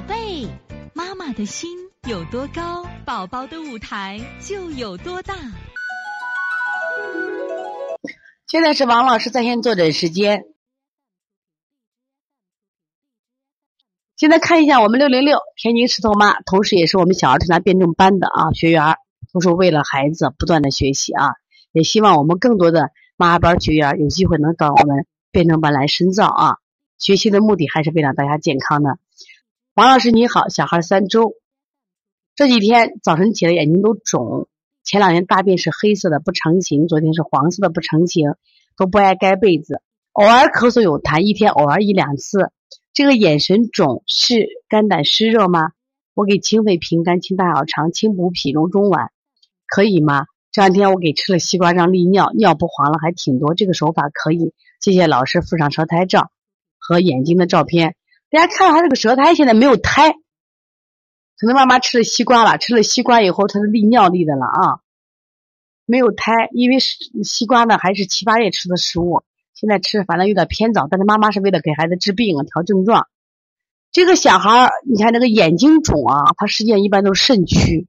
宝贝，妈妈的心有多高，宝宝的舞台就有多大。现在是王老师在线坐诊时间。现在看一下我们六零六天津石头妈，同时也是我们小儿推拿辩证班的啊学员，都是为了孩子不断的学习啊，也希望我们更多的妈班学员有机会能到我们辩证班来深造啊。学习的目的还是为了大家健康的。王老师你好，小孩三周，这几天早晨起来眼睛都肿，前两天大便是黑色的不成形，昨天是黄色的不成形，都不爱盖被子，偶尔咳嗽有痰，一天偶尔一两次。这个眼神肿是肝胆湿热吗？我给清肺平肝、清大小肠、清补脾、中中脘，可以吗？这两天我给吃了西瓜让利尿，尿不黄了还挺多，这个手法可以。谢谢老师附上舌苔照和眼睛的照片，大家看到他这个舌苔现在没有苔，可能妈妈吃了西瓜了，吃了西瓜以后他是利尿利的了啊，没有苔，因为西瓜呢还是七八月吃的食物。现在吃反正有点偏早，但是妈妈是为了给孩子治病啊，调症状。这个小孩，你看那个眼睛肿啊，他实际上一般都是肾虚，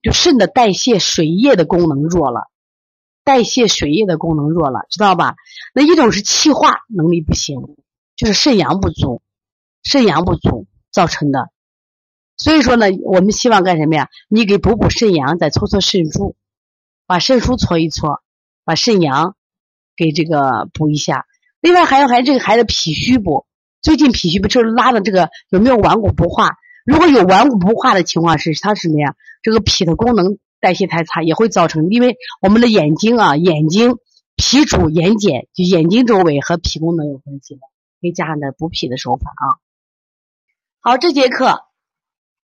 就肾的代谢水液的功能弱了，代谢水液的功能弱了，知道吧？那一种是气化能力不行，就是肾阳不足，肾阳不足造成的。所以说呢，我们希望干什么呀？你给补补肾阳，再搓搓肾腧，把肾腧搓一搓，把肾阳。给这个补一下，另外还有还这个孩子脾虚不？最近脾虚不就是拉的这个有没有顽固不化？如果有顽固不化的情况是他什么呀？这个脾的功能代谢太差，也会造成，因为我们的眼睛啊，眼睛脾主眼睑，就眼睛周围和脾功能有关系的，可以加上点补脾的手法啊。好，这节课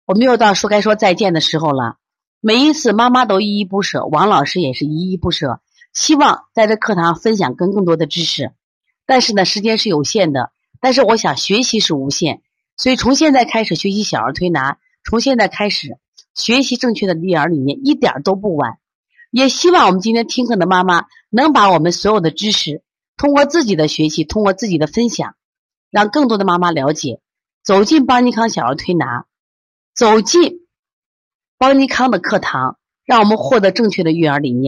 我们又到说该说再见的时候了。每一次妈妈都依依不舍，王老师也是依依不舍。希望在这课堂分享更更多的知识，但是呢，时间是有限的。但是我想学习是无限，所以从现在开始学习小儿推拿，从现在开始学习正确的育儿理念，一点都不晚。也希望我们今天听课的妈妈能把我们所有的知识，通过自己的学习，通过自己的分享，让更多的妈妈了解，走进邦尼康小儿推拿，走进邦尼康的课堂，让我们获得正确的育儿理念。